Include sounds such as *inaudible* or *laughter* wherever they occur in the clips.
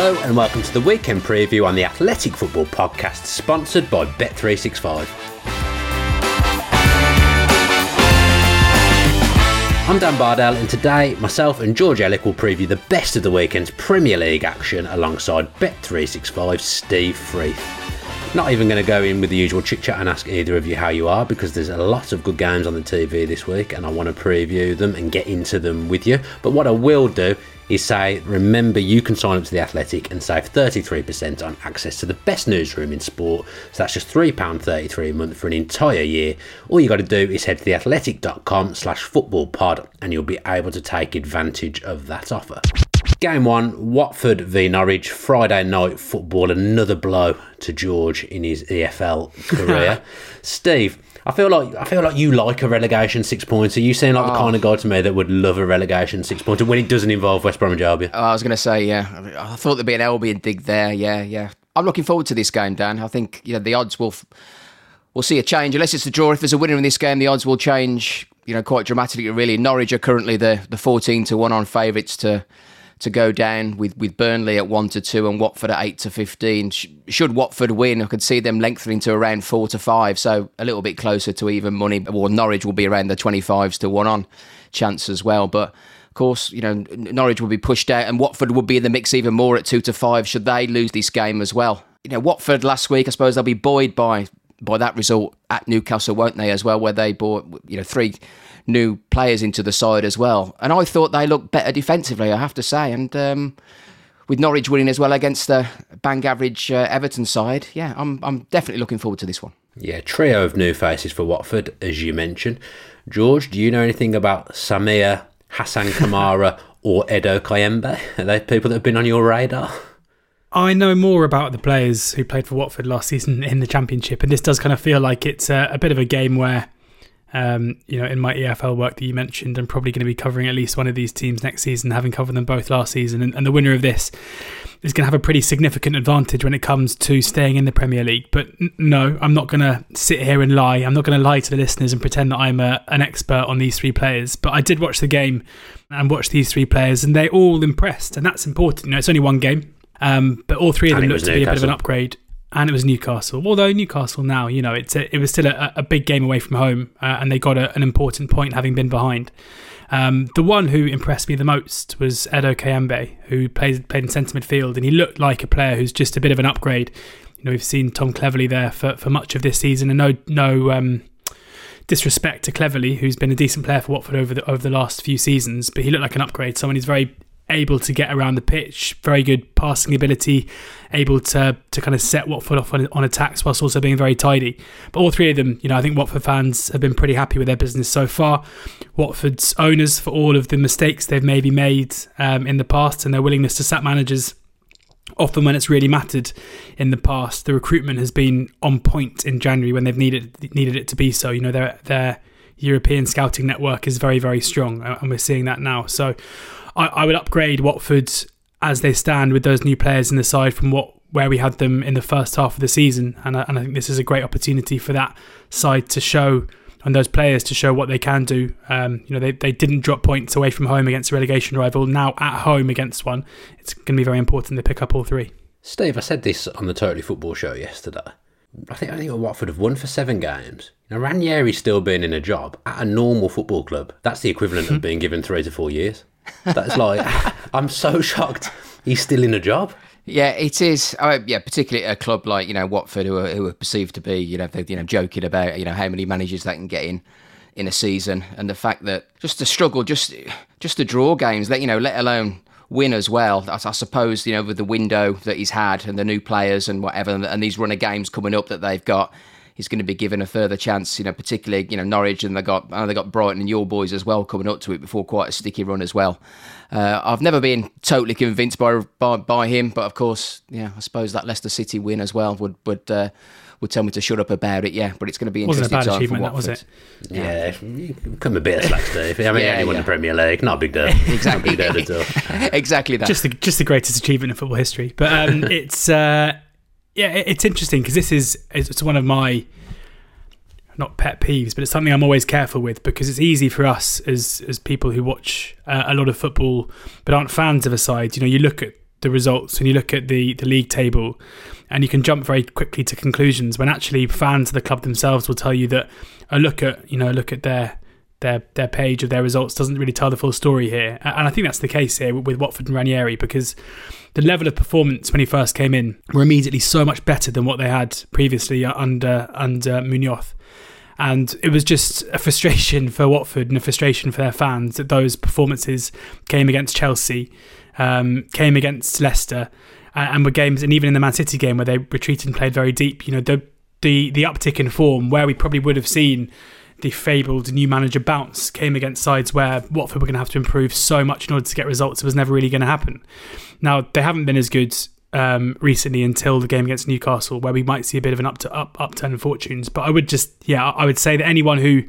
Hello and welcome to the weekend preview on the Athletic Football Podcast, sponsored by Bet365. I'm Dan Bardell, and today myself and George Elek will preview the best of the weekend's Premier League action alongside Bet365's Steve Freeth. Not even going to go in with the usual chit chat and ask either of you how you are because there's a lot of good games on the TV this week and I want to preview them and get into them with you. But what I will do is say, remember you can sign up to The Athletic and save 33% on access to the best newsroom in sport. So that's just £3.33 a month for an entire year. All you got to do is head to theathletic.com slash footballpod and you'll be able to take advantage of that offer. Game one, Watford v Norwich, Friday night football, another blow to George in his EFL *laughs* career. Steve, I feel like I feel like you like a relegation six pointer. You seem like the Oh. kind of guy to me that would love a relegation six pointer when it doesn't involve West Bromwich Albion. Oh, I was going to say, yeah. I thought there'd be an Albion dig there. Yeah, yeah. I'm looking forward to this game, Dan. I think you know the odds will we'll see a change unless it's a draw. If there's a winner in this game, the odds will change. You know, quite dramatically. Really, Norwich are currently the the 14 to one on favourites to to go down with with Burnley at one to two and Watford at eight to 15. Should Watford win, I could see them lengthening to around four to five, so a little bit closer to even money. Or Norwich will be around the 25s to one on chance as well, but. Of course, you know Norwich will be pushed out, and Watford would be in the mix even more at two to five. Should they lose this game as well? You know, Watford last week, I suppose they'll be buoyed by by that result at Newcastle, won't they? As well, where they bought, you know three new players into the side as well, and I thought they looked better defensively. I have to say, and um, with Norwich winning as well against the bang average uh, Everton side, yeah, I'm I'm definitely looking forward to this one. Yeah, trio of new faces for Watford, as you mentioned. George, do you know anything about Samir, Hassan Kamara, *laughs* or Edo Kayembe? Are they people that have been on your radar? I know more about the players who played for Watford last season in the Championship, and this does kind of feel like it's a, a bit of a game where, um, you know, in my EFL work that you mentioned, I'm probably going to be covering at least one of these teams next season, having covered them both last season, and, and the winner of this is going to have a pretty significant advantage when it comes to staying in the Premier League. But no, I'm not going to sit here and lie. I'm not going to lie to the listeners and pretend that I'm a, an expert on these three players. But I did watch the game and watch these three players, and they all impressed, and that's important. You know, it's only one game. Um, but all three of them looked to be a bit of an upgrade, and it was Newcastle. Although Newcastle now, you know, it's a, it was still a, a big game away from home, uh, and they got a, an important point having been behind. Um, the one who impressed me the most was Edo Kayembe, who played played in centre midfield, and he looked like a player who's just a bit of an upgrade. You know, we've seen Tom Cleverley there for, for much of this season, and no no um, disrespect to Cleverley, who's been a decent player for Watford over the over the last few seasons, but he looked like an upgrade. Someone who's very able to get around the pitch, very good passing ability, able to to kind of set Watford off on, on attacks whilst also being very tidy. But all three of them, you know, I think Watford fans have been pretty happy with their business so far. Watford's owners for all of the mistakes they've maybe made um, in the past and their willingness to sack managers often when it's really mattered in the past. The recruitment has been on point in January when they've needed needed it to be so. You know, their their European scouting network is very very strong, and we're seeing that now. So, I, I would upgrade Watford as they stand with those new players in the side from what where we had them in the first half of the season, and I, and I think this is a great opportunity for that side to show and those players to show what they can do. Um, you know, they, they didn't drop points away from home against a relegation rival. Now at home against one, it's going to be very important they pick up all three. Steve, I said this on the Totally Football show yesterday. I think I think Watford have won for seven games. Now Ranieri's still being in a job at a normal football club. That's the equivalent of *laughs* being given three to four years. That's like *laughs* I'm so shocked he's still in a job. Yeah, it is. Uh, yeah, particularly at a club like you know Watford, who are, who are perceived to be you know they you know joking about you know how many managers they can get in in a season, and the fact that just to struggle, just just to draw games, let you know, let alone win as well. I, I suppose you know with the window that he's had and the new players and whatever, and, and these runner games coming up that they've got he's going to be given a further chance. You know, particularly you know Norwich and they got they got Brighton and your boys as well coming up to it before quite a sticky run as well. Uh, I've never been totally convinced by, by by him, but of course, yeah, I suppose that Leicester City win as well would would. Uh, would tell me to shut up about it, yeah. But it's going to be interesting. Wasn't a bad time achievement, for that was Watford. it? Yeah, come a bit of slack, Steve. I mean, Yeah, anyone yeah. in the Premier League, not a big deal. *laughs* Exactly. Big deal at all. *laughs* exactly that. just the just the greatest achievement in football history. But um, *laughs* it's uh, yeah, it's interesting because this is it's one of my not pet peeves, but it's something I'm always careful with because it's easy for us as as people who watch uh, a lot of football but aren't fans of a side. You know, you look at the results and you look at the the league table, and you can jump very quickly to conclusions when actually fans of the club themselves will tell you that a look at you know look at their their their page of their results doesn't really tell the full story here. And I think that's the case here with, Watford and Ranieri because the level of performance when he first came in were immediately so much better than what they had previously under under Munoz. And it was just a frustration for Watford and a frustration for their fans that those performances came against Chelsea, um, came against Leicester, and, and were games, and even in the Man City game where they retreated and played very deep. You know, the the the uptick in form where we probably would have seen the fabled new manager bounce came against sides where Watford were going to have to improve so much in order to get results. It was never really going to happen. Now they haven't been as good um, recently until the game against Newcastle, where we might see a bit of an up to up upturn in fortunes. But I would just, yeah, I would say that anyone who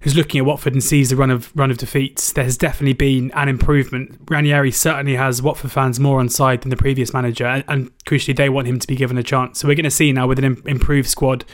who's looking at Watford and sees the run of run of defeats, there has definitely been an improvement. Ranieri certainly has Watford fans more on side than the previous manager, and, and crucially, they want him to be given a chance. So we're going to see now with an im- improved squad.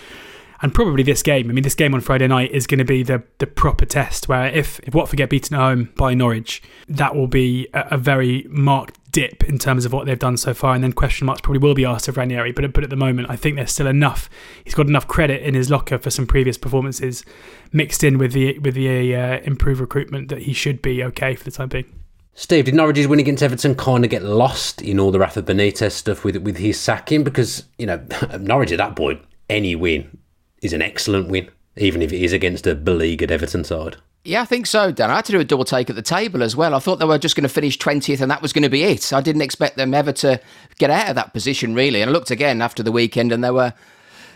And probably this game. I mean, this game on Friday night is going to be the, the proper test. Where if, if Watford get beaten at home by Norwich, that will be a, a very marked dip in terms of what they've done so far. And then question marks probably will be asked of Ranieri. But but at the moment, I think there's still enough. He's got enough credit in his locker for some previous performances, mixed in with the with the uh, improved recruitment that he should be okay for the time being. Steve, did Norwich's win against Everton kind of get lost in all the Rafa Benitez stuff with with his sacking? Because you know *laughs* Norwich at that point, any win is an excellent win, even if it is against a beleaguered Everton side. Yeah, I think so, Dan. I had to do a double take at the table as well. I thought they were just going to finish 20th and that was going to be it. I didn't expect them ever to get out of that position, really. And I looked again after the weekend and they were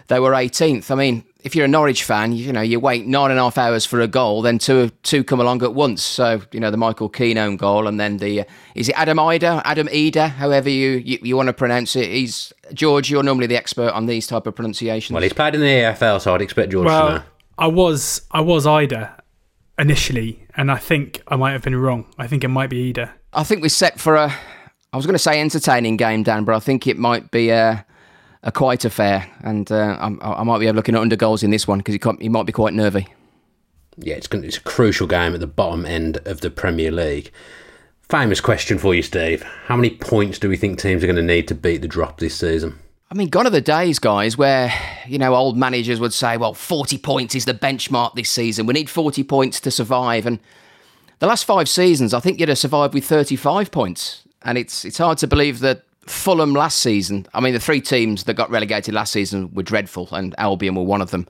they were 18th. I mean, if you're a Norwich fan, you know, you wait nine and a half hours for a goal, then two two come along at once. So, you know, the Michael Keane own goal and then the, uh, is it Adam Idah? Adam Idah, however you, you, you want to pronounce it. He's, George, you're normally the expert on these type of pronunciations. Well, he's played in the EFL, so I'd expect George to know. I was I was Ida initially, and I think I might have been wrong. I think it might be Ida. I think we're set for a. I was going to say entertaining game, Dan, but I think it might be a, a quite affair, and uh, I might be looking at under goals in this one because he, he might be quite nervy. Yeah, it's it's a crucial game at the bottom end of the Premier League. Famous question for you, Steve. How many points do we think teams are going to need to beat the drop this season? I mean, gone are the days, guys, where you know old managers would say, "Well, 40 points is the benchmark this season. We need 40 points to survive." And the last five seasons, I think you'd have survived with 35 points, and it's it's hard to believe that Fulham last season. I mean, the three teams that got relegated last season were dreadful, and Albion were one of them.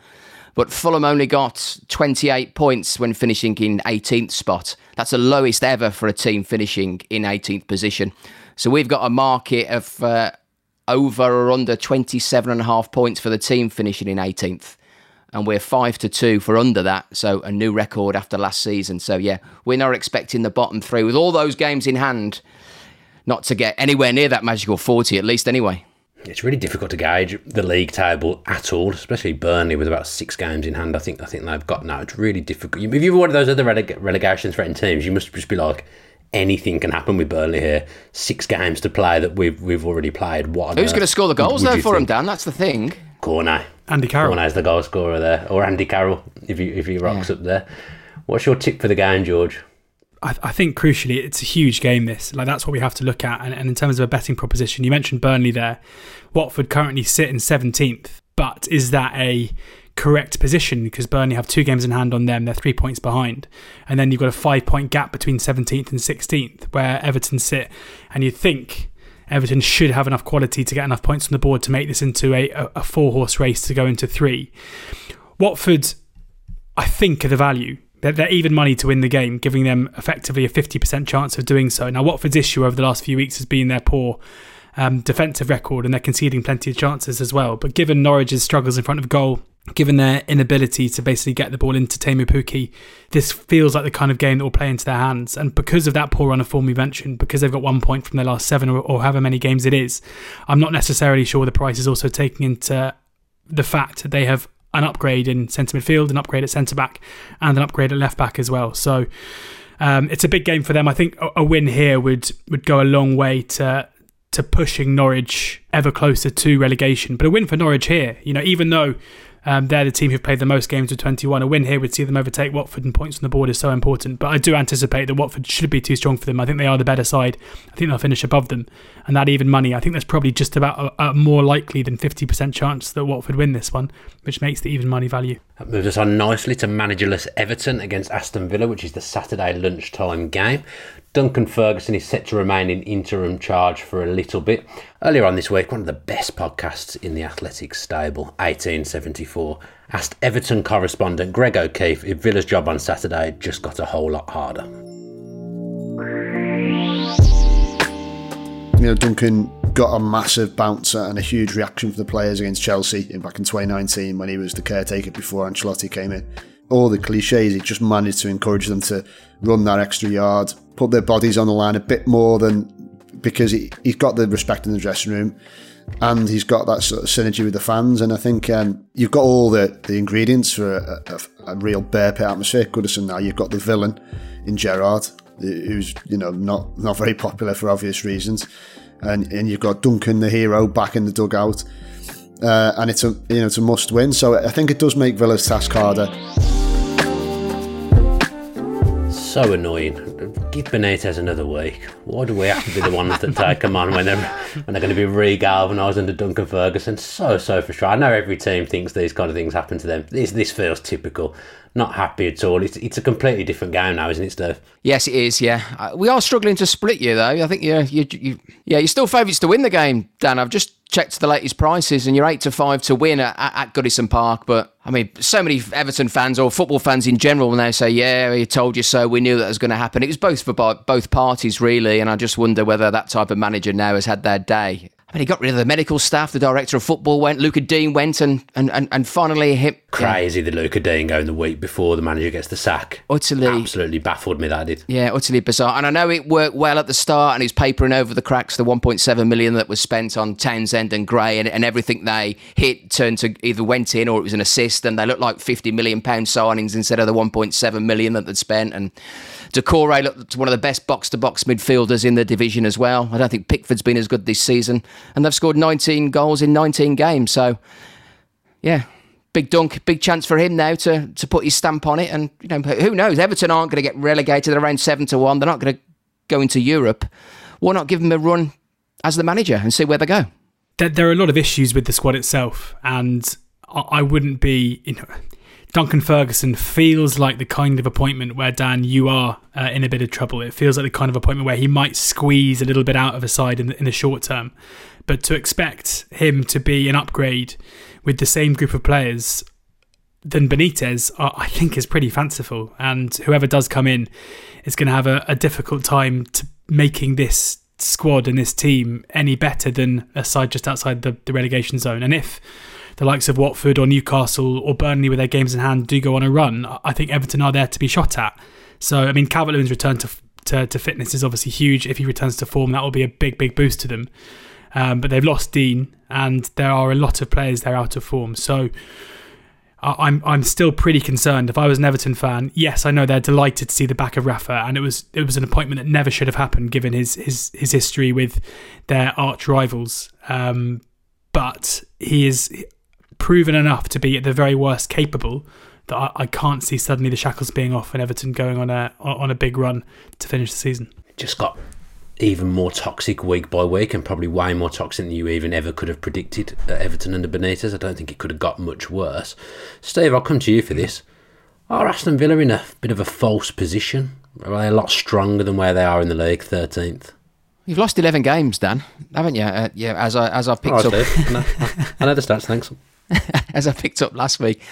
But Fulham only got 28 points when finishing in 18th spot. That's the lowest ever for a team finishing in 18th position. So we've got a market of uh, over or under 27 and a half points for the team finishing in 18th. And we're 5 to 2 for under that. So a new record after last season. So yeah, we're not expecting the bottom three with all those games in hand not to get anywhere near that magical 40 at least anyway. It's really difficult to gauge the league table at all, especially Burnley with about six games in hand. I think I think they've got now. It's really difficult. If you're one of those other releg- relegation threatened teams, you must just be like anything can happen with Burnley here. Six games to play that we've we've already played. What? Who's going to score the goals there for him, Dan? That's the thing. Cornet. Andy Carroll. Cornet's the goal scorer there, or Andy Carroll if he if he rocks yeah. up there. What's your tip for the game, George? I, I, think crucially, it's a huge game. This like that's what we have to look at. And, and in terms of a betting proposition, you mentioned Burnley there. Watford currently sit in seventeenth, but is that a correct position because Burnley have two games in hand on them. They're three points behind. And then you've got a five point gap between 17th and 16th where Everton sit. And you'd think Everton should have enough quality to get enough points on the board to make this into a, a four horse race to go into three. Watford, I think, are the value. They're, they're even money to win the game, giving them effectively a 50% chance of doing so. Now, Watford's issue over the last few weeks has been their poor um, defensive record and they're conceding plenty of chances as well. But given Norwich's struggles in front of goal, given their inability to basically get the ball into Teemu Pukki, this feels like the kind of game that will play into their hands. And because of that poor run of form we mentioned, because they've got one point from their last seven or, or however many games it is, I'm not necessarily sure the price is also taking into the fact that they have an upgrade in centre midfield, an upgrade at centre back, and an upgrade at left back as well. So um, it's a big game for them. I think a, a win here would would go a long way to to pushing Norwich ever closer to relegation. But a win for Norwich here, you know, even though um, they're the team who've played the most games with 21. A win here would see them overtake Watford, and points on the board is so important. But I do anticipate that Watford should be too strong for them. I think they are the better side. I think they'll finish above them. And that even money, I think there's probably just about a, a more likely than 50% chance that Watford win this one, which makes the even money value. That moves us on nicely to managerless Everton against Aston Villa, which is the Saturday lunchtime game. Duncan Ferguson is set to remain in interim charge for a little bit. Earlier on this week, one of the best podcasts in the Athletics stable, 1874, asked Everton correspondent Greg O'Keeffe if Villa's job on Saturday just got a whole lot harder. You know, Duncan got a massive bouncer and a huge reaction from the players against Chelsea back in 2019 when he was the caretaker before Ancelotti came in. All the cliches, he just managed to encourage them to run that extra yard, put their bodies on the line a bit more than because he, he's got the respect in the dressing room and he's got that sort of synergy with the fans. And I think um, you've got all the, the ingredients for a, a, a real bear pit atmosphere. Goodison now, you've got the villain in Gerrard, who's you know not not very popular for obvious reasons, and and you've got Duncan the hero back in the dugout, uh, and it's a you know it's a must win. So I think it does make Villa's task harder so annoying. Give Benitez another week. Why do we have to be the ones that take them on when they're when they're going to be re-galvanised under Duncan Ferguson? So so frustrating. I know every team thinks these kind of things happen to them. This this feels typical. Not happy at all. It's it's a completely different game now, isn't it, Steve? Yes, it is. Yeah, uh, we are struggling to split you though. I think yeah, you, you yeah, you're still favourites to win the game, Dan. I've just checked the latest prices, and you're eight to five to win at, at Goodison Park. But I mean, so many Everton fans or football fans in general, when they say, "Yeah, we told you so," we knew that was going to happen. It was both for both parties, really, and I just wonder whether that type of manager now has had their day. I mean, he got rid of the medical staff. The director of football went. Lucas Digne went, and and, and, and finally hit. Crazy yeah. the Lucas Digne going the week before the manager gets the sack. Utterly, absolutely baffled me that did. Yeah, utterly bizarre. And I know it worked well at the start, and he's papering over the cracks. The 1.7 million that was spent on Townsend and Gray, and, and everything they hit turned to either went in or it was an assist, and they looked like 50 million pound signings instead of the 1.7 million that they'd spent. And Doucouré looked one of the best box to box midfielders in the division as well. I don't think Pickford's been as good this season and they've scored 19 goals in 19 games. So, yeah, big dunk, big chance for him now to to put his stamp on it. And you know, who knows? Everton aren't going to get relegated around seven to one. They're not going to go into Europe. Why not give him a run as the manager and see where they go? There, there are a lot of issues with the squad itself, and I wouldn't be, you know. Duncan Ferguson feels like the kind of appointment where Dan, you are uh, in a bit of trouble. It feels like the kind of appointment where he might squeeze a little bit out of a side in the, in the short term. But to expect him to be an upgrade with the same group of players than Benitez, I think is pretty fanciful. And whoever does come in is going to have a, a difficult time making this squad and this team any better than a side just outside the, the relegation zone. And if the likes of Watford or Newcastle or Burnley with their games in hand do go on a run, I think Everton are there to be shot at. So, I mean, Calvert-Lewin's return to, to, to fitness is obviously huge. If he returns to form, that will be a big, big boost to them. Um, but they've lost Digne, and there are a lot of players there out of form. So I'm I'm still pretty concerned. If I was an Everton fan, yes, I know they're delighted to see the back of Rafa, and it was it was an appointment that never should have happened given his his his history with their arch rivals. Um, but he is proven enough to be at the very worst capable that I, I can't see suddenly the shackles being off and Everton going on a on a big run to finish the season. Just got even more toxic week by week and probably way more toxic than you even ever could have predicted at Everton under Benitez. I don't think it could have got much worse. Steve, I'll come to you for this. Are Aston Villa in a bit of a false position? Are they a lot stronger than where they are in the league, 13th? You've lost 11 games, Dan, haven't you? Uh, yeah, as, I, as I've picked All right, up. Steve. I know, I know the stats, thanks. *laughs* *laughs* as I picked up last week.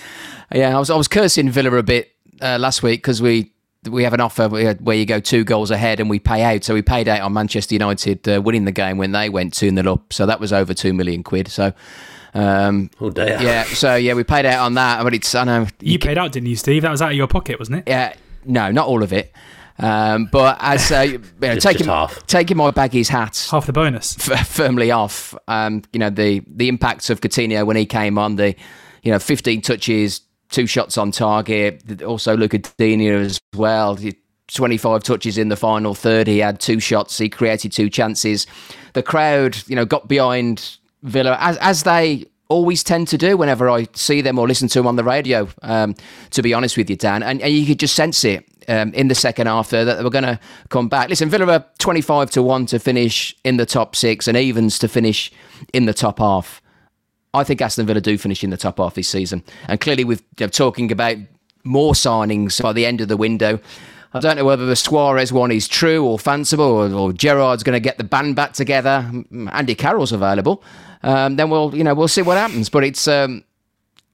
Yeah, I was I was cursing Villa a bit uh, last week because we we have an offer where you go two goals ahead and we pay out. So we paid out on Manchester United uh, winning the game when they went 2 0 up. So that was over 2 million quid. So. Um, oh dear. Yeah, so yeah, we paid out on that, but it's I know you, you paid out, didn't you, Steve? That was out of your pocket, wasn't it? Yeah, no, not all of it. Um, but as uh, you *laughs* know, taking half. taking my baggy's hat Half the bonus. f- firmly off. Um, you know the the impacts of Coutinho when he came on the, you know, 15 touches, two shots on target. Also Lucas Digne as well. 25 touches in the final third. He had two shots. He created two chances. The crowd, you know, got behind Villa as as they always tend to do whenever I see them or listen to them on the radio. Um, to be honest with you, Dan, and, and you could just sense it um, in the second half there that they were going to come back. Listen, Villa are 25 to 1 to finish in the top six and evens to finish in the top half. I think Aston Villa do finish in the top half this season. And clearly, with you know, talking about more signings by the end of the window, I don't know whether the Suarez one is true or fanciful, or, or Gerard's going to get the band back together. Andy Carroll's available. Um, then we'll, you know, we'll see what happens. But it's, um,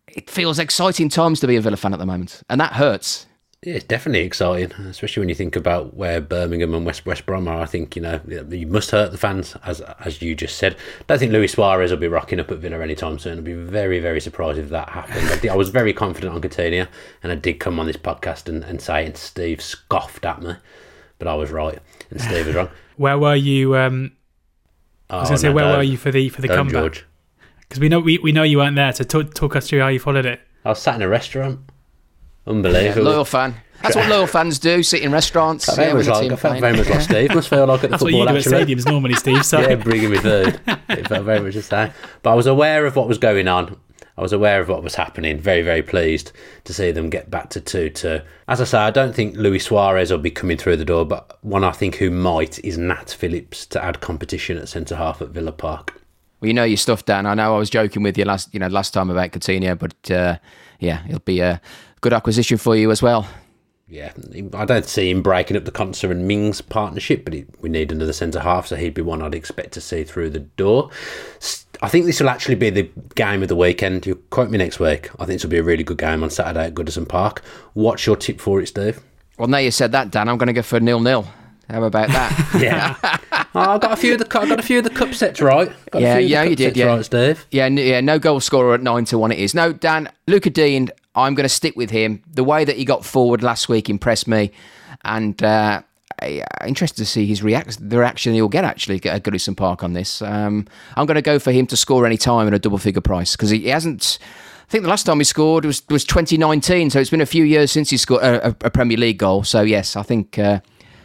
it feels exciting times to be a Villa fan at the moment, and that hurts. Yeah, it's definitely exciting, especially when you think about where Birmingham and West West Brom are. I think you know you must hurt the fans, as as you just said. don't think Luis Suarez will be rocking up at Villa anytime soon. I'd be very very surprised if that happened. I, did- I was very confident on Coutinho, and I did come on this podcast and, and say, and Steve scoffed at me, but I was right, and Steve was wrong. *laughs* Where were you? Um, I was going to say, where were you for the for the comeback? Because we know we, we know you weren't there. So talk, talk us through how you followed it. I was sat in a restaurant. Unbelievable. Loyal fan. That's what loyal fans do: sit in restaurants. I felt yeah, very with much the like, team I felt very much like Steve. Must feel like at the That's what you football do at actually. stadiums normally, Steve. So yeah, bringing me food. it felt very much the same. But I was aware of what was going on. I was aware of what was happening. Very, very pleased to see them get back to 2 2. As I say, I don't think Luis Suarez will be coming through the door, but one I think who might is Nat Phillips to add competition at centre half at Villa Park. Well, you know your stuff, Dan. I know I was joking with you last, you know, last time about Coutinho, but uh, yeah, it'll be a good acquisition for you as well. Yeah, I don't see him breaking up the Konsa and Mings partnership, but he, we need another centre half, so he'd be one I'd expect to see through the door. I think this will actually be the game of the weekend. You quote me next week. I think this will be a really good game on Saturday at Goodison Park. What's your tip for it, Steve? Well, now you said that, Dan, I'm going to go for nil nil. How about that? *laughs* Yeah, oh, I got a few of the I got a few of the cup sets right. Got a Yeah, yeah, you did, yeah. right, Steve. yeah, yeah, no goal scorer at nine to one. It is no Dan Lucas Digne. I'm going to stick with him. The way that he got forward last week impressed me, and uh, I'm interested to see his react the reaction he'll get actually at Goodison Park on this. Um, I'm going to go for him to score any time at a double figure price because he, he hasn't. I think the last time he scored was was 2019, so it's been a few years since he scored a, a, a Premier League goal. So yes, I think uh,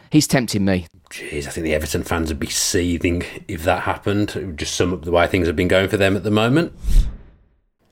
he's tempting me. Jeez, I think the Everton fans would be seething if that happened. It would just sum up the way things have been going for them at the moment.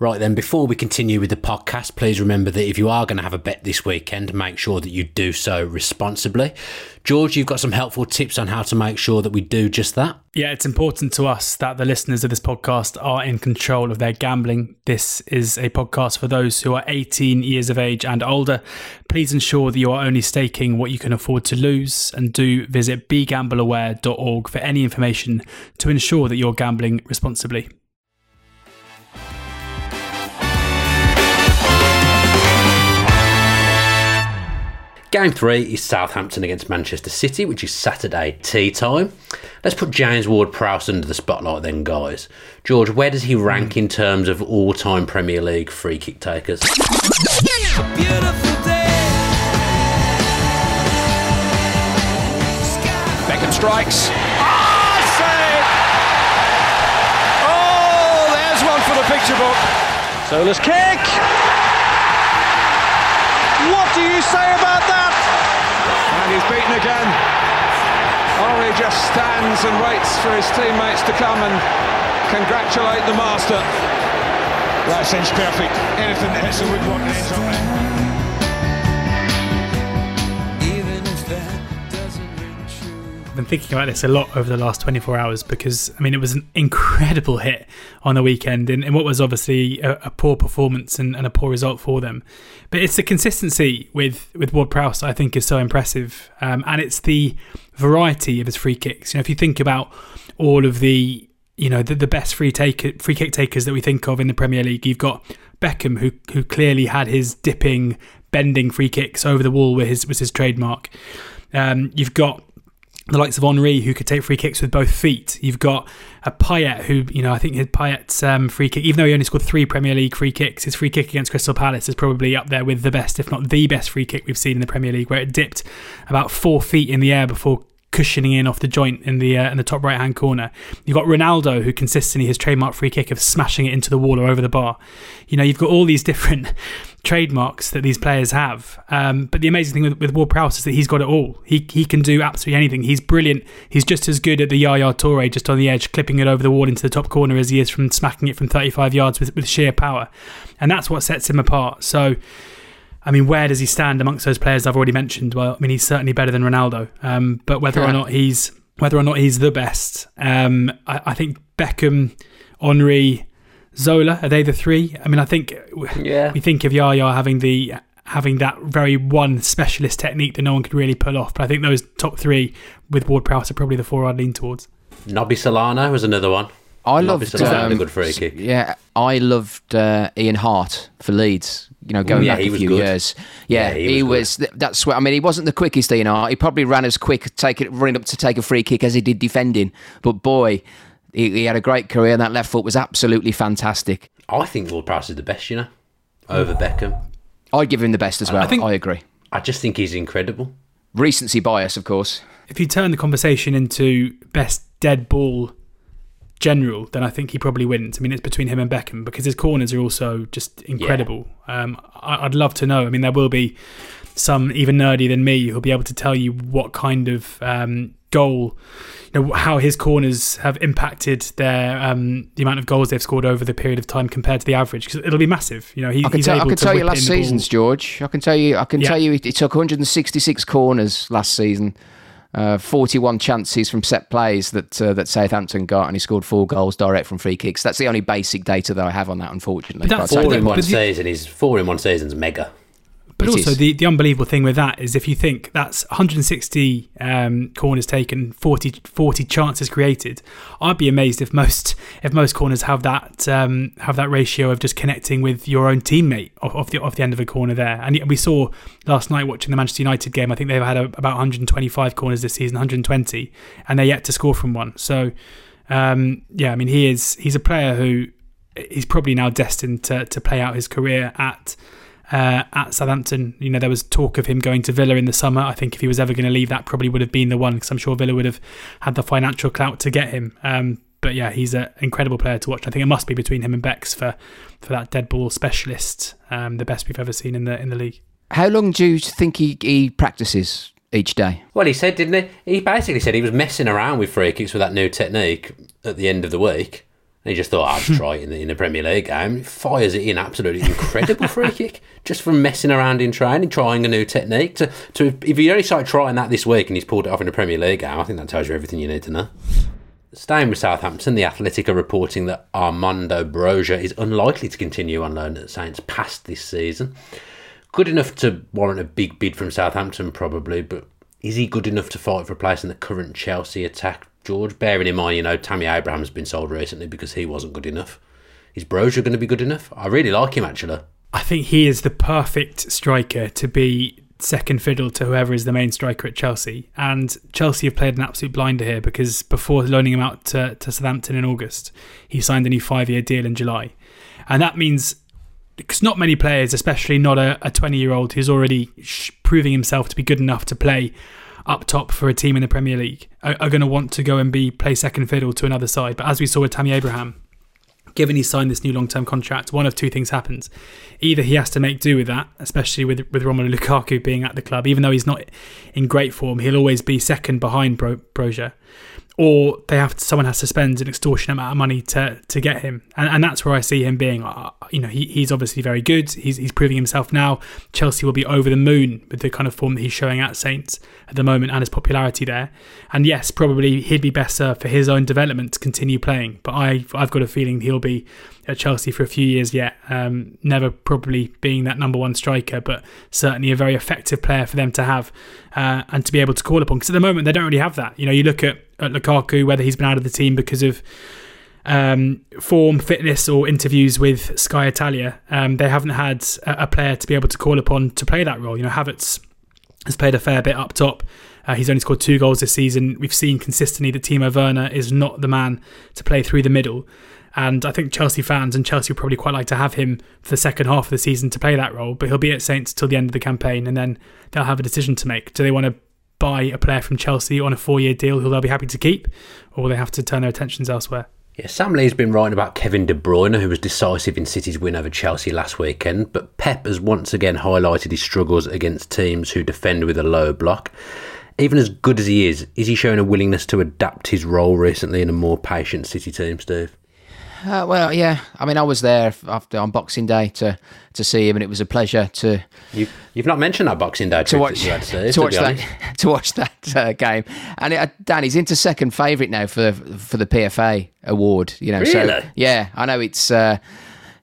Right then, before we continue with the podcast, please remember that if you are going to have a bet this weekend, make sure that you do so responsibly. George, you've got some helpful tips on how to make sure that we do just that. Yeah, it's important to us that the listeners of this podcast are in control of their gambling. This is a podcast for those who are 18 years of age and older. Please ensure that you are only staking what you can afford to lose and do visit begambleaware.org for any information to ensure that you're gambling responsibly. Game three is Southampton against Manchester City, which is Saturday tea time. Let's put James Ward Prowse under the spotlight then, guys. George, where does he rank in terms of all time Premier League free kick takers? Beckham strikes. Ah, save! Oh, there's one for the picture book. Zola's kick. What do you say about that? And he's beaten again. Henry just stands and waits for his teammates to come and congratulate the master. That seems perfect. Anything that hits the woodwork ends up there. Been thinking about this a lot over the last 24 hours because, I mean, it was an incredible hit on the weekend in, in what was obviously a, a poor performance and, and, a poor result for them. But it's the consistency with, with Ward Prowse I think is so impressive. Um, and it's the variety of his free kicks. You know, if you think about all of the, you know, the, the best free, take, free kick takers that we think of in the Premier League, you've got Beckham, who, who clearly had his dipping, bending free kicks over the wall with his, was his trademark. Um, you've got the likes of Henry, who could take free kicks with both feet. You've got a Payet, who, you know, I think his Payet's um, free kick, even though he only scored three Premier League free kicks, his free kick against Crystal Palace is probably up there with the best, if not the best free kick we've seen in the Premier League, where it dipped about four feet in the air before cushioning in off the joint in the uh, in the top right hand corner. You've got Ronaldo, who consistently his trademark free kick of smashing it into the wall or over the bar. You know, you've got all these different *laughs* trademarks that these players have. Um, but the amazing thing with, with Ward Prowse is that he's got it all. He he can do absolutely anything. He's brilliant. He's just as good at the Yaya Toure, just on the edge, clipping it over the wall into the top corner, as he is from smacking it from 35 yards with, with sheer power. And that's what sets him apart. So. I mean, where does he stand amongst those players I've already mentioned? Well, I mean, he's certainly better than Ronaldo. Um, but whether or not he's whether or not he's the best, um, I, I, think Beckham, Henry, Zola are they the three? I mean, I think yeah. we think of Yaya having the having that very one specialist technique that no one could really pull off. But I think those top three with Ward Prowse are probably the four I'd lean towards. Nobby Solano was another one. I loved um, a good free kick. Yeah, I loved uh, Ian Harte for Leeds. You know, going yeah, back a few good. years. Yeah, Yeah, he he, was was. That's what I mean. He wasn't the quickest Ian Harte. He probably ran as quick, take it, running up to take a free kick as he did defending. But boy, he, he had a great career. and That left foot was absolutely fantastic. I think Ward Prowse is the best, you know, over Beckham. I'd give him the best as well. I, think- I agree. I just think he's incredible. Recency bias, of course. If you turn the conversation into best dead ball general, then I think he probably wins. I mean, it's between him and Beckham because his corners are also just incredible. Um, I, I'd love to know. I mean, there will be some even nerdy than me who'll be able to tell you what kind of um, goal, you know, how his corners have impacted their um, the amount of goals they've scored over the period of time compared to the average. Because it'll be massive. You know, he, I can tell, I can tell you last in the ball. season's George. I can tell you. I can Yeah. tell you. It took 166 corners last season. Uh, 41 chances from set plays that uh, that Southampton got, and he scored four goals direct from free kicks. That's the only basic data that I have on that, unfortunately. But that's- I'd Four in one season is four in one season's mega. But It also, is. the, the unbelievable thing with that is if you think that's 160 um, corners taken, 40, 40 chances created, I'd be amazed if most if most corners have that um, have that ratio of just connecting with your own teammate off, off the off the end of a corner there. And we saw last night watching the Manchester United game. I think they've had a, about 125 corners this season, 120, and they're yet to score from one. So, um, yeah, I mean, he is he's a player who is probably now destined to to play out his career at uh, at Southampton. You know, there was talk of him going to Villa in the summer. I think if he was ever going to leave, that probably would have been the one because I'm sure Villa would have had the financial clout to get him. Um, but yeah, he's an incredible player to watch. I think it must be between him and Becks for for that dead ball specialist, um, the best we've ever seen in the in the league. How long do you think he, he practices each day? Well, he said, didn't he? He basically said he was messing around with free kicks with that new technique at the end of the week. And he just thought, I'd *laughs* try it in the, in the Premier League game. He fires it in, absolutely incredible free kick, just from messing around in training, trying a new technique. To, to If he only started trying that this week and he's pulled it off in the Premier League game, I think that tells you everything you need to know. Staying with Southampton, the Athletic are reporting that Armando Broja is unlikely to continue on loan at Saints past this season. Good enough to warrant a big bid from Southampton, probably, but is he good enough to fight for a place in the current Chelsea attack? George, bearing in mind, you know, Tammy Abraham's been sold recently because he wasn't good enough. Is Broja going to be good enough? I really like him, actually. I think he is the perfect striker to be second fiddle to whoever is the main striker at Chelsea. And Chelsea have played an absolute blinder here because before loaning him out to, to Southampton in August, he signed a new five year deal in July. And that means because not many players, especially not a 20 year old who's already sh- proving himself to be good enough to play up top for a team in the Premier League, are, are going to want to go and be play second fiddle to another side. But as we saw with Tammy Abraham, given he signed this new long term contract, one of two things happens. Either he has to make do with that, especially with, with Romelu Lukaku being at the club, even though he's not in great form, he'll always be second behind Bro- or they have to, someone has to spend an extortionate amount of money to to get him, and, and that's where I see him being. Uh, you know, he, he's obviously very good. He's he's proving himself now. Chelsea will be over the moon with the kind of form that he's showing at Saints at the moment and his popularity there. And yes, probably he'd be better for his own development to continue playing. But I I've got a feeling he'll be at Chelsea for a few years yet. Um, never probably being that number one striker, but certainly a very effective player for them to have uh, and to be able to call upon. Because at the moment they don't really have that. You know, you look at, at Lukaku, whether he's been out of the team because of um, form, fitness, or interviews with Sky Italia, um, they haven't had a, a, player to be able to call upon to play that role. You know, Havertz has played a fair bit up top. Uh, he's only scored two goals this season. We've seen consistently that Timo Werner is not the man to play through the middle. And I think Chelsea fans and Chelsea would probably quite like to have him for the second half of the season to play that role. But he'll be at Saints till the end of the campaign, and then they'll have a decision to make. Do they want to buy a player from Chelsea on a four-year deal who they'll be happy to keep, or will they have to turn their attentions elsewhere? Yeah, Sam Lee's been writing about Kevin De Bruyne, who was decisive in City's win over Chelsea last weekend, but Pep has once again highlighted his struggles against teams who defend with a low block. Even as good as he is, is he showing a willingness to adapt his role recently in a more patient City team, Steve? Uh, well, yeah. I mean, I was there after on Boxing Day to to see him, and it was a pleasure to. You, you've not mentioned that Boxing Day to watch *laughs* to, to, watch that *laughs* to watch that uh, game, and it, uh, Dan, he's into second favourite now for for the PFA award. You know, really? so yeah, I know it's. Uh,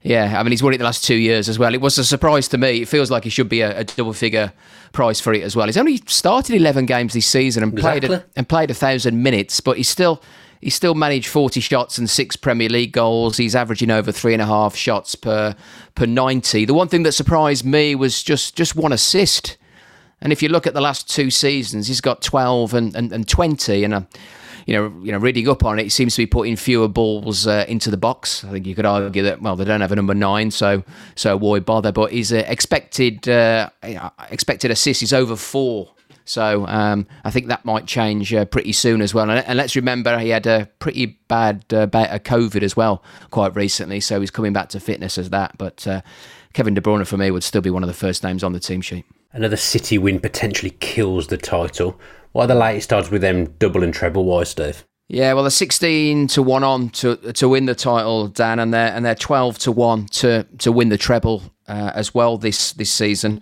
yeah, I mean, he's won it the last two years as well. It was a surprise to me. It feels like he should be a, a double figure price for it as well. He's only started 11 games this season and exactly. played a, and played a thousand minutes, but he's still He's still managed 40 shots and six Premier League goals. He's averaging over three and a half shots per per 90. The one thing that surprised me was just just one assist. And if you look at the last two seasons, he's got 12 and, and, and 20. And, uh, you know, you know, reading up on it, he seems to be putting fewer balls uh, into the box. I think you could argue that well, they don't have a number nine, so so why bother? But his uh, expected uh, expected assists is over four so um, I think that might change uh, pretty soon as well. And, and, let's remember he had a pretty bad uh, COVID as well quite recently, so he's coming back to fitness as that. But uh, Kevin De Bruyne for me would still be one of the first names on the team sheet. Another City win potentially kills the title. What are the latest odds with them double and treble wise, Steve? Yeah, well, they're sixteen to one on to to win the title, Dan, and they're and they're twelve to one to to win the treble uh, as well this this season.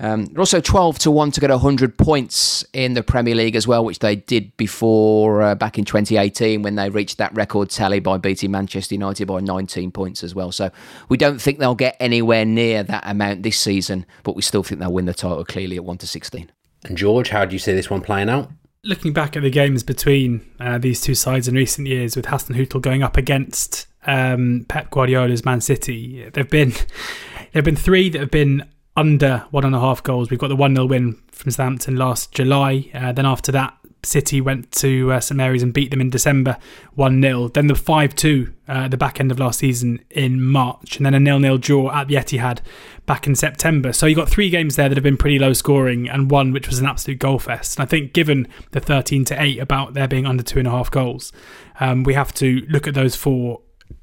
Um, they're also 12 to 1 to get 100 points in the Premier League as well, which they did before uh, back in 2018 when they reached that record tally by beating Manchester United by 19 points as well. So we don't think they'll get anywhere near that amount this season, but we still think they'll win the title clearly at 1 to 16. And George, how do you see this one playing out? Looking back at the games between uh, these two sides in recent years, with Hasenhüttl going up against um, Pep Guardiola's Man City, there've been *laughs* there've been three that have been under one and a half goals. We've got the 1 0 win from Southampton last July. Uh, then after that, City went to uh, St Mary's and beat them in December 1 0. Then the 5 2 uh, at the back end of last season in March. And then a 0 0 draw at the Etihad back in September. So you got three games there that have been pretty low scoring and one which was an absolute goal fest. And I think given the 13 to 8 about there being under two and a half goals, um, we have to look at those four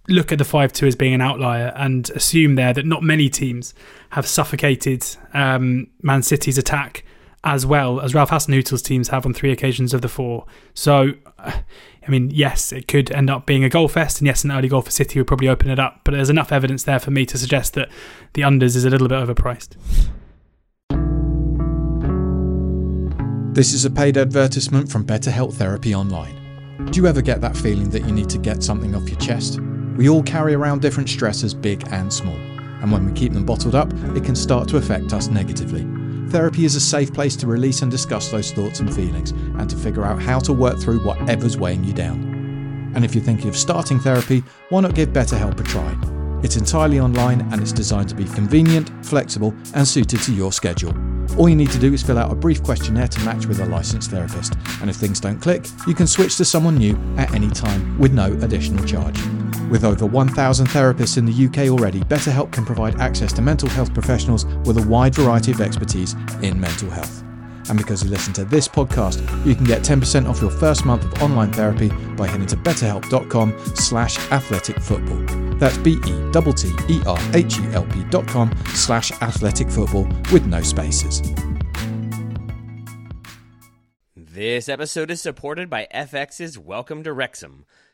look at the 5 2 as being an outlier and assume there that not many teams have suffocated um, Man City's attack as well as Ralph Hasenhüttl's teams have on three occasions of the four. So, uh, I mean, yes, it could end up being a goal fest, and yes, an early goal for City would probably open it up. But there's enough evidence there for me to suggest that the unders is a little bit overpriced. This is a paid advertisement from BetterHelp Therapy Online. Do you ever get that feeling that you need to get something off your chest? We all carry around different stressors, big and small, and when we keep them bottled up, it can start to affect us negatively. Therapy is a safe place to release and discuss those thoughts and feelings, and to figure out how to work through whatever's weighing you down. And if you're thinking of starting therapy, why not give BetterHelp a try? It's entirely online and it's designed to be convenient, flexible, and suited to your schedule. All you need to do is fill out a brief questionnaire to match with a licensed therapist, and if things don't click, you can switch to someone new at any time with no additional charge. With over 1,000 therapists in the UK already, BetterHelp can provide access to mental health professionals with a wide variety of expertise in mental health. And because you listen to this podcast, you can get 10% off your first month of online therapy by heading to betterhelp.com slash athletic football. That's B-E-T-T-E-R-H-E-L-P dot com slash athleticfootball with no spaces. This episode is supported by FX's Welcome to Wrexham.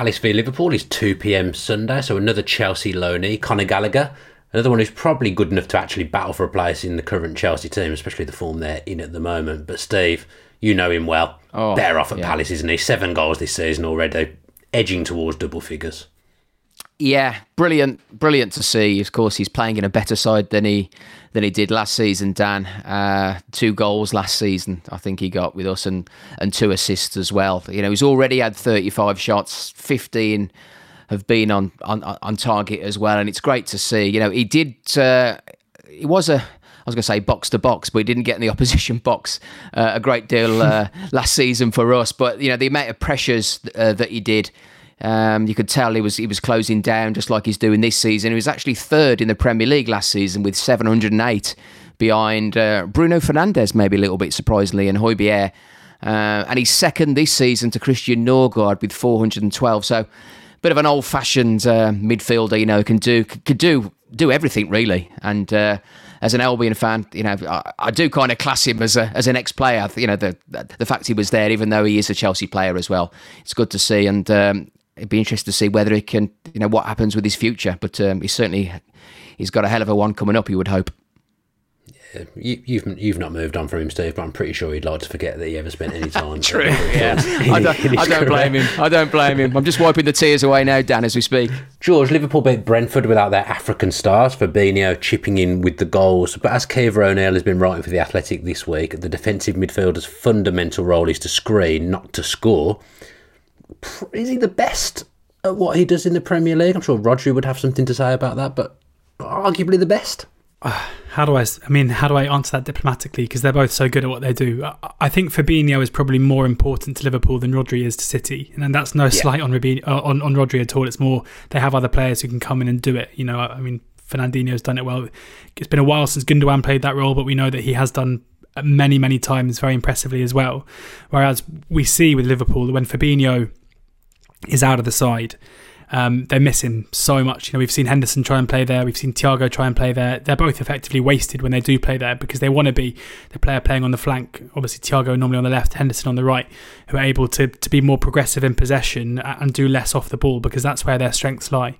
Palace v Liverpool is 2 pm Sunday, so another Chelsea loanee, Conor Gallagher. Another one who's probably good enough to actually battle for a place in the current Chelsea team, especially the form they're in at the moment. But Steve, you know him well. Oh, Better off at yeah. Palace, isn't he? Seven goals this season already, edging towards double figures. Yeah, brilliant, brilliant to see. Of course, he's playing in a better side than he than he did last season. Dan, uh, two goals last season, I think he got with us, and and two assists as well. You know, he's already had thirty five shots, fifteen have been on, on on target as well, and it's great to see. You know, he did. Uh, he was a. I was going to say box to box, but he didn't get in the *laughs* opposition box uh, a great deal uh, last season for us. But you know, the amount of pressures uh, that he did. Um, you could tell he was he was closing down just like he's doing this season. He was actually third in the Premier League last season with 708 behind uh, Bruno Fernandes, maybe a little bit surprisingly, and Hojbjerg. Uh, and he's second this season to Christian Norgaard with 412. So, bit of an old-fashioned uh, midfielder, you know, can do could do do everything really. And uh, as an Albion fan, you know, I, I do kind of class him as a as an ex-player. You know, the the fact he was there, even though he is a Chelsea player as well, it's good to see. And um, it'd be interesting to see whether he can, you know, what happens with his future. But um, he's certainly he's got a hell of a one coming up. You would hope. You, you've you've not moved on from him, Steve, but I'm pretty sure he'd like to forget that he ever spent any *laughs* time. True. *laughs* Yeah. I don't, I don't blame him. I don't blame him. I'm just wiping the tears away now, Dan, as we speak. George, Liverpool beat Brentford without their African stars, Fabinho chipping in with the goals. But as Caoimhe O'Neill has been writing for The Athletic this week, the defensive midfielder's fundamental role is to screen, not to score. Is he the best at what he does in the Premier League? I'm sure Rodri would have something to say about that, but arguably the best. How do I? I mean, how do I answer that diplomatically? Because they're both so good at what they do. I, I think Fabinho is probably more important to Liverpool than Rodri is to City, and that's no slight on, Rabin, uh, on on Rodri at all. It's more they have other players who can come in and do it. You know, I I mean, Fernandinho's done it well. It's been a while since Gundogan played that role, but we know that he has done many, many times very impressively as well. Whereas we see with Liverpool that when Fabinho is out of the side. Um, they're missing so much. You know, we've seen Henderson try and play there. We've seen Thiago try and play there. They're both effectively wasted when they do play there because they want to be the player playing on the flank. Obviously, Thiago normally on the left, Henderson on the right, who are able to to be more progressive in possession and do less off the ball because that's where their strengths lie.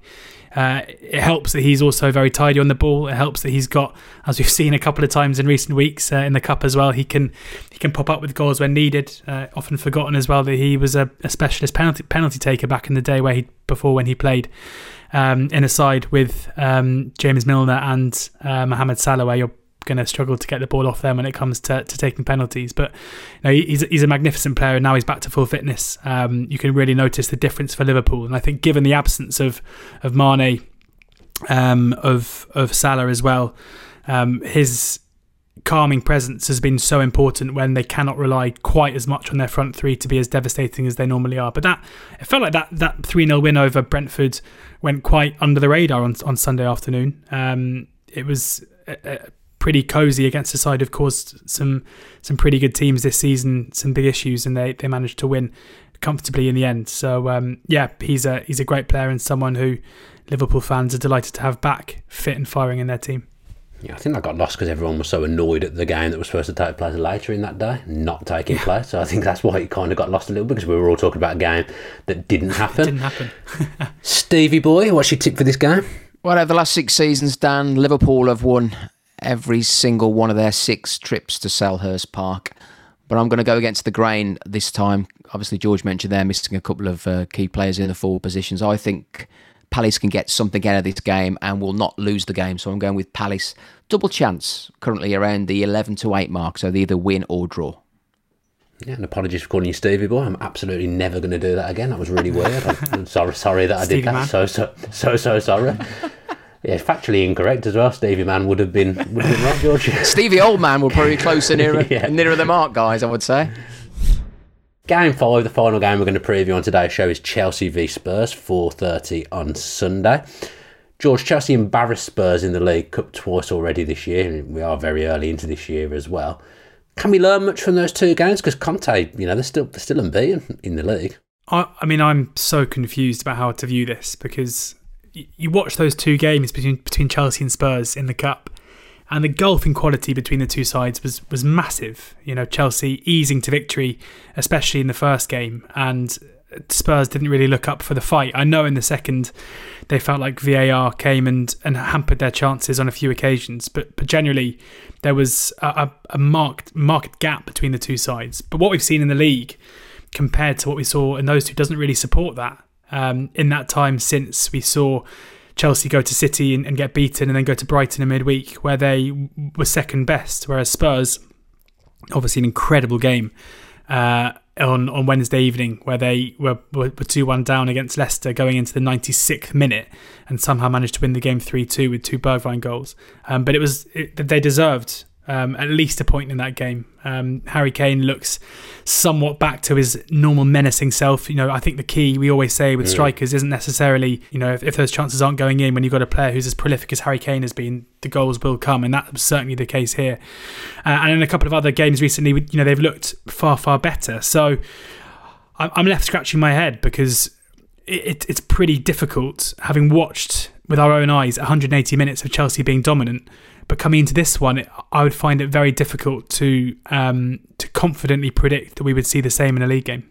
Uh, it helps that he's also very tidy on the ball. It helps that he's got, as we've seen a couple of times in recent weeks uh, in the cup as well, he can he can pop up with goals when needed. Uh, often forgotten as well that he was a, a specialist penalty penalty taker back in the day where he before when he played um, in a side with um, James Milner and uh, Mohamed Salah, where you're going to struggle to get the ball off them when it comes to, to taking penalties. But you know, he's he's a magnificent player, and now he's back to full fitness. Um, you can really notice the difference for Liverpool, and I think given the absence of of Mane, um, of of Salah as well, um, his calming presence has been so important when they cannot rely quite as much on their front three to be as devastating as they normally are. But that it felt like that that three 0 win over Brentford went quite under the radar on on Sunday afternoon. Um, it was a, pretty cosy against the side of course some some pretty good teams this season, some big issues, and they they managed to win comfortably in the end. So um, yeah, he's a he's a great player and someone who Liverpool fans are delighted to have back fit and firing in their team. Yeah, I think that got lost because everyone was so annoyed at the game that was supposed to take place later in that day, not taking yeah. place. So I think that's why it kind of got lost a little bit because we were all talking about a game that didn't *laughs* happen. didn't happen. *laughs* Stevie boy, what's your tip for this game? Well, over the last six seasons, Dan, Liverpool have won every single one of their six trips to Selhurst Park. But I'm going to go against the grain this time. Obviously, George mentioned they're missing a couple of uh, key players in the forward positions. I think Palace can get something out of this game and will not lose the game. So I'm going with Palace. Double chance, currently around the 11 to 8 mark. So they either win or draw. Yeah, and apologies for calling you Stevie Boy. I'm absolutely never going to do that again. That was really weird. I'm sorry, sorry that I did that. Man. So, so, so, so sorry. Yeah, factually incorrect as well. Stevie Man would have been would have been right, George. *laughs* Stevie Old Man would probably be closer nearer *laughs* yeah. nearer the mark, guys. I would say. Game five, the final game we're going to preview on today's show is Chelsea v Spurs, 4.30 on Sunday. George, Chelsea embarrassed Spurs in the League Cup twice already this year. We are very early into this year as well. Can we learn much from those two games? Because Conte, you know, they're still they're still unbeaten in the league. I, I mean, I'm so confused about how to view this because you watch those two games between between Chelsea and Spurs in the cup, and the gulf in quality between the two sides was was massive. You know, Chelsea easing to victory, especially in the first game, and Spurs didn't really look up for the fight. I know in the second they felt like VAR came and, and hampered their chances on a few occasions, but but generally there was a, a marked marked gap between the two sides. But what we've seen in the league compared to what we saw in those two doesn't really support that. Um, in that time since we saw Chelsea go to City and, and get beaten, and then go to Brighton in midweek, where they were second best, whereas Spurs, obviously an incredible game uh, on on Wednesday evening, where they were were two one down against Leicester going into the 96th minute, and somehow managed to win the game three two with two Bergwijn goals. Um, but it was it, they deserved um, at least a point in that game. Um, Harry Kane looks somewhat back to his normal menacing self. You know, I think the key we always say with strikers isn't necessarily, you know, if, if, those chances aren't going in when you've got a player who's as prolific as Harry Kane has been, the goals will come, and that was certainly the case here. Uh, and in a couple of other games recently, you know, they've looked far far better. So I'm left scratching my head because it, it's pretty difficult having watched with our own eyes 180 minutes of Chelsea being dominant but coming into this one, I would find it very difficult to um, to confidently predict that we would see the same in a league game.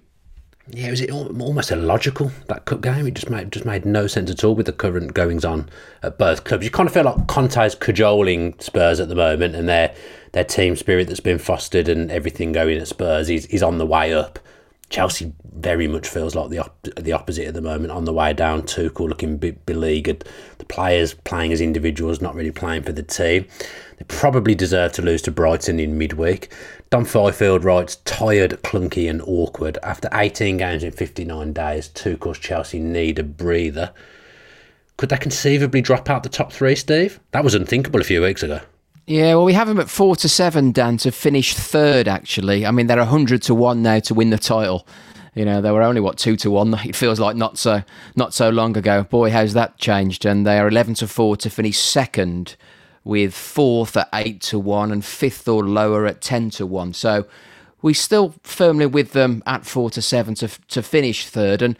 Yeah, was it almost illogical that cup game? It just made just made no sense at all with the current goings on at both clubs. You kind of feel like Conte's cajoling Spurs at the moment, and their their team spirit that's been fostered and everything going at Spurs is is on the way up. Chelsea very much feels like the op- the opposite at the moment, on the way down. Tuchel looking bit beleaguered. The players playing as individuals, not really playing for the team. They probably deserve to lose to Brighton in midweek. Dom Fifield writes, tired, clunky, and awkward. After 18 games in 59 days, Tuchel's Chelsea need a breather. Could they conceivably drop out the top three, Steve? That was unthinkable a few weeks ago. Yeah, well, we have them at four to seven, Dan, to finish third. Actually, I mean they're hundred to one now to win the title. You know, they were only what two to one. *laughs* It feels like not so not so long ago. Boy, how's that changed? And they are eleven to four to finish second, with fourth at eight to one and fifth or lower at ten to one. So we still firmly with them at four to seven to to finish third. And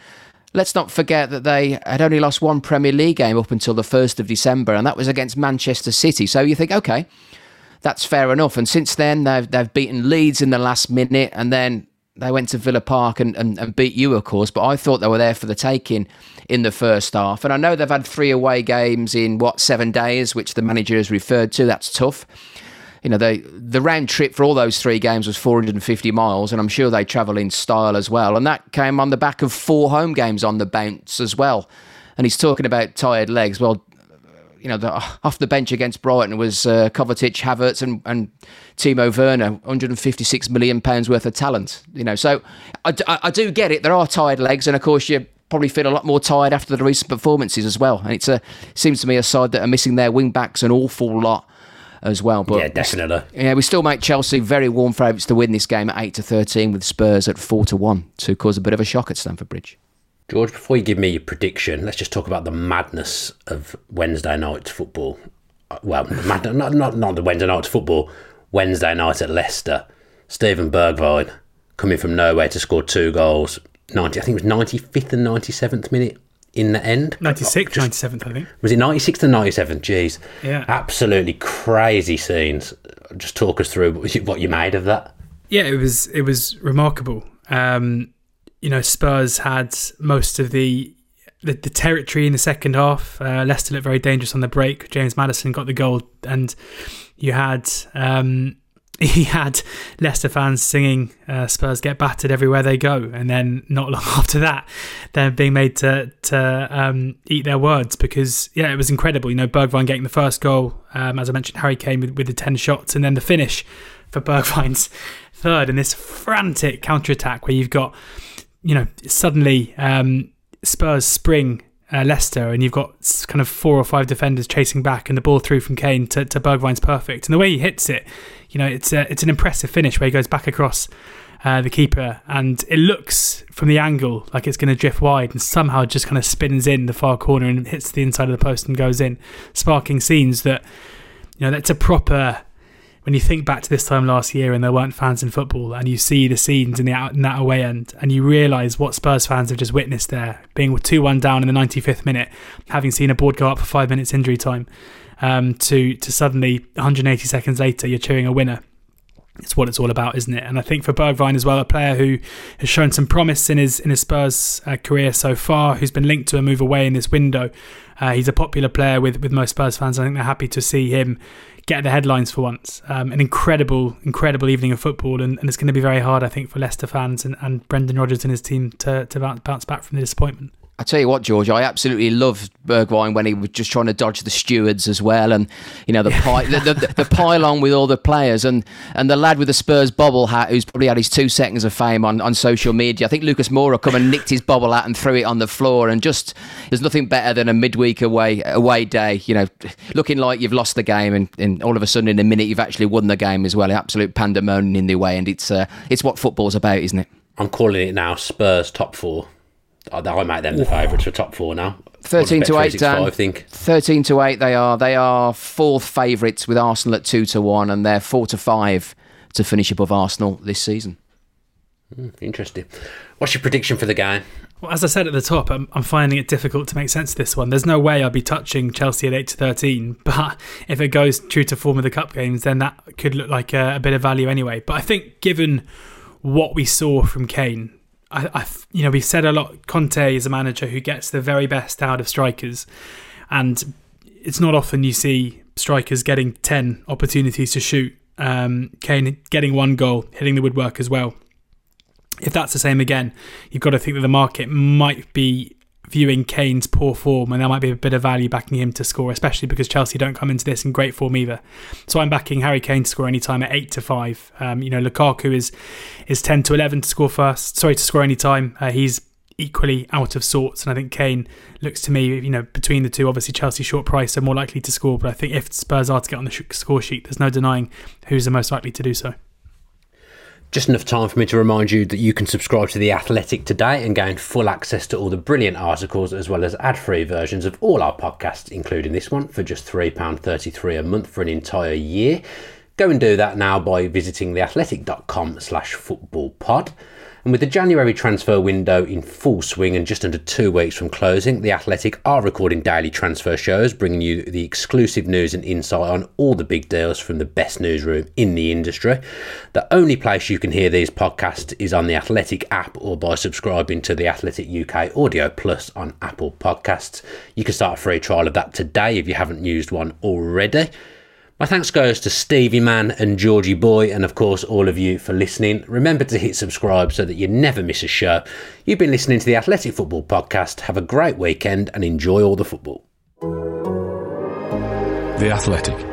Let's not forget that they had only lost one Premier League game up until the 1st of December, and that was against Manchester City. So you think, okay, that's fair enough. And since then, they've, they've beaten Leeds in the last minute, and then they went to Villa Park and, and, and beat you, of course. But I thought they were there for the taking in the first half. And I know they've had three away games in, what, seven days, which the manager has referred to. That's tough you know, the the round trip for all those three games was 450 miles, and I'm sure they travel in style as well. And that came on the back of four home games on the bounce as well. And he's talking about tired legs. Well, you know, the, off the bench against Brighton was uh, Kovacic, Havertz, and, and Timo Werner, 156 million pounds worth of talent. You know, so I, I, I do get it. There are tired legs, and of course you probably feel a lot more tired after the recent performances as well. And it's a seems to me a side that are missing their wing backs an awful lot as well. But yeah, definitely. Yeah, we still make Chelsea very warm favourites to win this game at eight to thirteen, with Spurs at four to one to cause a bit of a shock at Stamford Bridge. George, before you give me your prediction, let's just talk about the madness of Wednesday night football. Uh, well, mad, *laughs* not, not not the Wednesday night football. Wednesday night at Leicester. Steven Bergwijn coming from nowhere to score two goals. Ninety, I think it was ninety fifth and ninety seventh minute in the end. 96th, 97th, I think. Was it 96 to 97? Jeez. Yeah. Absolutely crazy scenes. Just talk us through what you made of that. Yeah, it was it was remarkable. Um, you know, Spurs had most of the the, the territory in the second half. Uh, Leicester looked very dangerous on the break. James Maddison got the goal, and you had um, *laughs* he had Leicester fans singing uh, "Spurs get battered everywhere they go," and then not *laughs* long after that, they're being made to to um, eat their words because yeah, it was incredible. You know, Bergwijn getting the first goal, um, as I mentioned, Harry Kane with, with the ten shots, and then the finish for Bergwijn's *laughs* third, and this frantic counter attack where you've got you know suddenly um, Spurs spring uh, Leicester, and you've got kind of four or five defenders chasing back, and the ball through from Kane to, to perfect. And the way he hits it, you know, it's a, it's an impressive finish where he goes back across uh, the keeper, and it looks from the angle like it's going to drift wide, and somehow just kind of spins in the far corner and hits the inside of the post and goes in, sparking scenes that, you know, that's a proper when you think back to this time last year and there weren't fans in football and you see the scenes in, the out, in that away end and you realise what Spurs fans have just witnessed there, being 2 1 down in the 95th minute, having seen a board go up for five minutes injury time, um, to, to suddenly 180 seconds later, you're cheering a winner. It's what it's all about, isn't it? And I think for Bergwijn as well, a player who has shown some promise in his in his Spurs uh, career so far, who's been linked to a move away in this window. Uh, he's a popular player with, with most Spurs fans. I think they're happy to see him get the headlines for once. Um, an incredible, incredible evening of football, and, and it's going to be very hard, I think, for Leicester fans and, and Brendan Rodgers and his team to, to bounce back from the disappointment. I tell you what, George, I absolutely loved Bergwijn when he was just trying to dodge the stewards as well, and you know the the, the, the, pylon with all the players, and and the lad with the Spurs bobble hat who's probably had his two seconds of fame on, on social media. I think Lucas Moura come and nicked his bobble hat and threw it on the floor, and just there's nothing better than a midweek away away day. You know, looking like you've lost the game, and, and all of a sudden in a minute you've actually won the game as well. Absolute pandemonium in the way, and it's uh, it's what football's about, isn't it? I'm calling it now Spurs top four. I make them the favourites for top four now. Thirteen to eight, Dan. I think thirteen to eight. They are they are fourth favourites with Arsenal at two to one, and they're four to five to finish above Arsenal this season. Mm, interesting. What's your prediction for the game? Well, as I said at the top, I'm, I'm, finding it difficult to make sense of this one. There's no way I'll be touching Chelsea at 8 to 13, *laughs* but if it goes true to form of the cup games, then that could look like a, a bit of value anyway. But I think given what we saw from Kane, I, I, you know, we've said a lot. Conte is a manager who gets the very best out of strikers, and it's not often you see strikers getting ten opportunities to shoot. Um, Kane getting one goal, hitting the woodwork as well. If that's the same again, you've got to think that the market might be viewing Kane's poor form, and there might be a bit of value backing him to score, especially because Chelsea don't come into this in great form either. So I'm backing Harry Kane to score any time at eight to five. Um, you know, Lukaku is is ten to eleven to score first. Sorry to score any time. Uh, he's equally out of sorts, and I think Kane looks to me, you know, between the two, obviously Chelsea short price are more likely to score, but I think if Spurs are to get on the score sheet, there's no denying who's the most likely to do so. Just enough time for me to remind you that you can subscribe to The Athletic today and gain full access to all the brilliant articles as well as ad free versions of all our podcasts, including this one, for just £3.33 a month for an entire year. Go and do that now by visiting theathletic.com slash footballpod. And with the January transfer window in full swing and just under two weeks from closing, The Athletic are recording daily transfer shows, bringing you the exclusive news and insight on all the big deals from the best newsroom in the industry. The only place you can hear these podcasts is on the Athletic app or by subscribing to the Athletic UK Audio Plus on Apple Podcasts. You can start a free trial of that today if you haven't used one already. My thanks goes to Stevie Man and Georgie Boy, and of course, all of you for listening. Remember to hit subscribe so that you never miss a show. You've been listening to the Athletic Football Podcast. Have a great weekend and enjoy all the football. The Athletic.